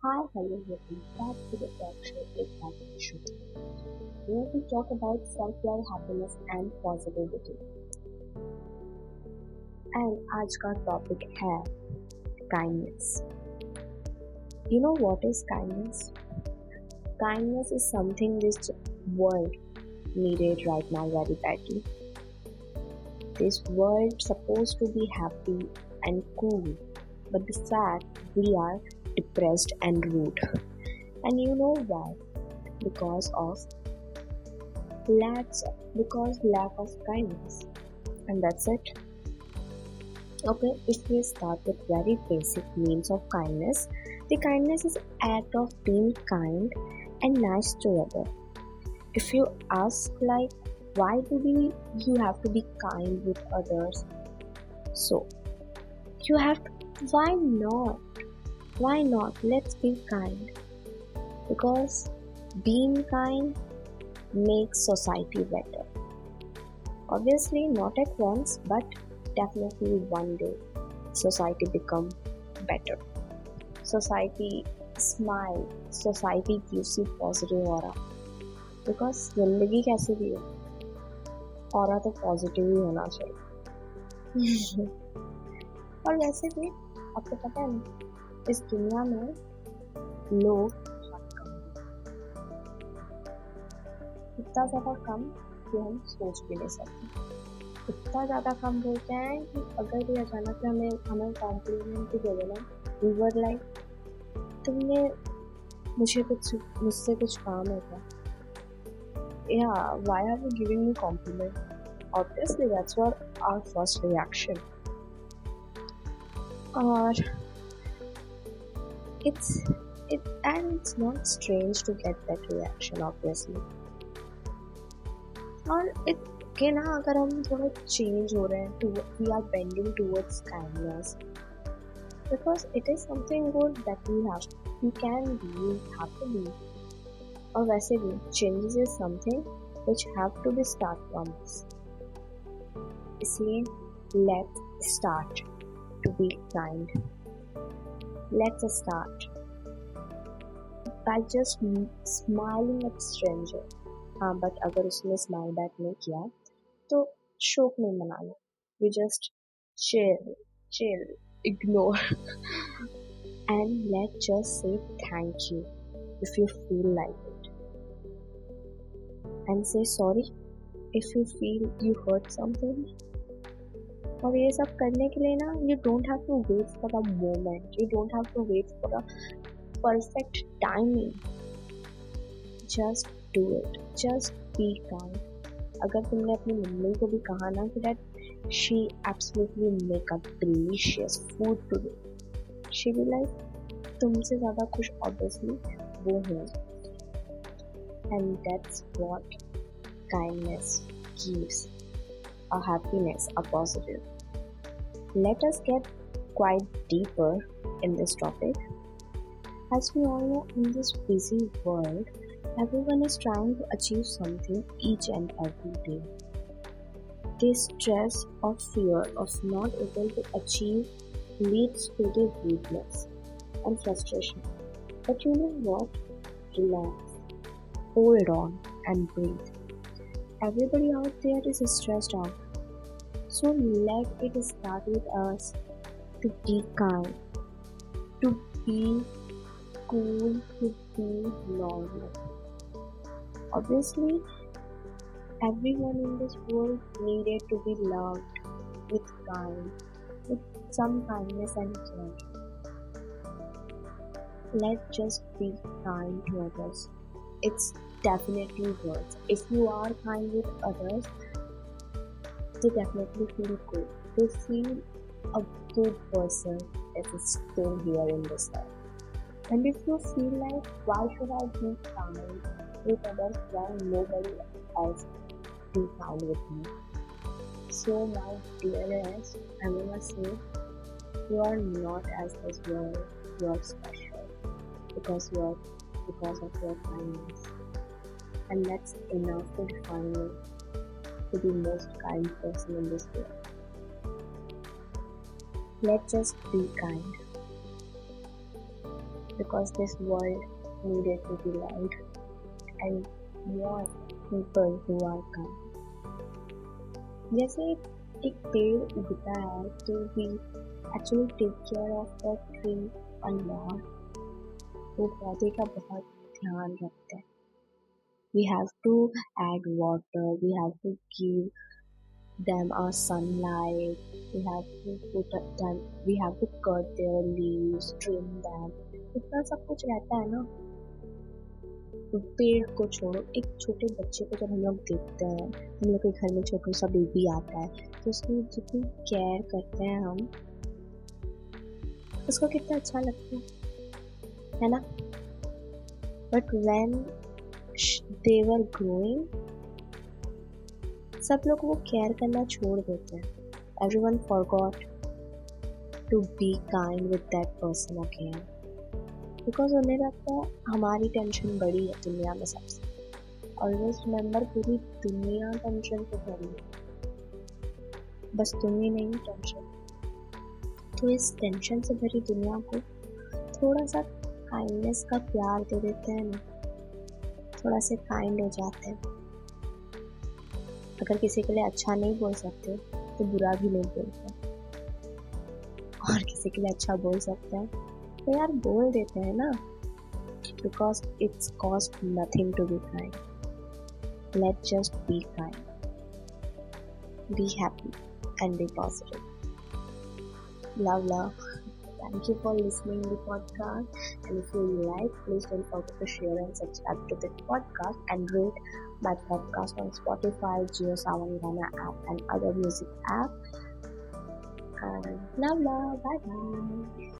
Hi, hello, welcome back to the talk show Impact Show, where we talk about self-love, happiness and positivity. And आज का topic है kindness. You know what is kindness? Kindness is something this world needed right now very badly. This world supposed to be happy and cool, but the fact we are depressed and rude. And you know why? Because of lacks because lack of kindness. And that's it. Okay, if we start with very basic means of kindness, the kindness is act of being kind and nice to other. If you ask like why do we you have to be kind with others? So you have to, why not? Why not? Let's be kind. Because being kind makes society better. Obviously, not at once, but definitely one day society become better. Society smile, society gives you positive aura. Because ज़िंदगी कैसी भी हो और तो positive ही होना चाहिए और वैसे भी आपको पता है इस दुनिया में लोग इतना ज़्यादा कम कि हम सोच भी नहीं सकते इतना ज़्यादा कम बोलते हैं कि अगर कोई अचानक से हमें हमें कॉम्प्लीमेंट भी दे देना वी लाइक तुमने मुझे कुछ मुझसे कुछ काम है क्या या why are you giving me compliment obviously that's our first reaction और it's it and it's not strange to get that reaction obviously और it के ना अगर हम थोड़ा चेंज हो रहे हैं to we are bending towards kindness because it is something good that we have we can be we have to be और वैसे भी changes is something which have to be start from us इसलिए let's start to be kind Let's start by just smiling at stranger. हाँ but अगर उसने smile back नहीं किया तो शोक नहीं मनाना we just chill chill ignore and let's just say thank you if you feel like it and say sorry if you feel you hurt something और ये सब करने के लिए ना you don't have to wait for a moment you don't have to wait for a perfect timing just do it just be kind अगर तुमने अपनी मम्मी को भी कहा ना कि that she absolutely make a delicious food today she be like तुमसे ज़्यादा खुश ऑब्वियसली वो है. And that's what kindness gives a happiness, are positive. Let us get quite deeper in this topic. As we all know, in this busy world, everyone is trying to achieve something each and every day. This stress or fear of not able to achieve leads to the weakness and frustration. But you know what? Relax, hold on, and breathe. Everybody out there is stressed out so let it start with us to be kind, to be cool, to be normal. Obviously, everyone in this world needed to be loved with kind, with some kindness and care. Let's just be kind to others. It's definitely works. If you are kind with others, they definitely feel good. They feel a good person that is still here in this life. And if you feel like, why should I be kind with others when nobody else be kind with me? So, my dearest, I wanna say, you are not as this world. You are special because you are because of your kindness, and that's enough to define you to the most kind person in this world. Let's just be kind. because this world needed to be loved and more people who are kind. जैसे एक पेड़ उगता है तो we actually take care of the tree a lot वो पौधे का बहुत ध्यान रखते हैं we have to add water we have to give them our sunlight we have to put them we have to cut their leaves trim them इतना सब कुछ रहता है ना तो पेड़ को छोड़ो एक छोटे बच्चे को जब हम लोग देखते हैं हम लोग के घर में छोटा सा बेबी आता है तो उसकी जितनी केयर करते हैं हम उसको कितना अच्छा लगता है है ना बट वेन देवर ग्रोइंग सब लोग वो केयर करना छोड़ देते हैं। Everyone forgot to be kind with that person again because उन्हें लगता है, हमारी टेंशन बड़ी है दुनिया में सबसे। ऑलवेज रिमेंबर पूरी दुनिया टेंशन से भरी है। बस तुम ही नहीं टेंशन तो इस टेंशन से भरी दुनिया को थोड़ा सा काइंडनेस का प्यार दे देते हैं ना। थोड़ा से काइंड हो जाते हैं। अगर किसी के लिए अच्छा नहीं बोल सकते तो बुरा भी नहीं बोलते। और किसी के लिए अच्छा बोल सकते हैं तो यार बोल देते हैं ना। Because it's cost nothing to be kind let just be kind be happy and be positive. Love, love. Thank you for listening to the podcast. And if you like, please don't forget to share and subscribe to the podcast and rate my podcast on Spotify, JioSaavn Gaana app, and other music app. And love, love. Bye bye.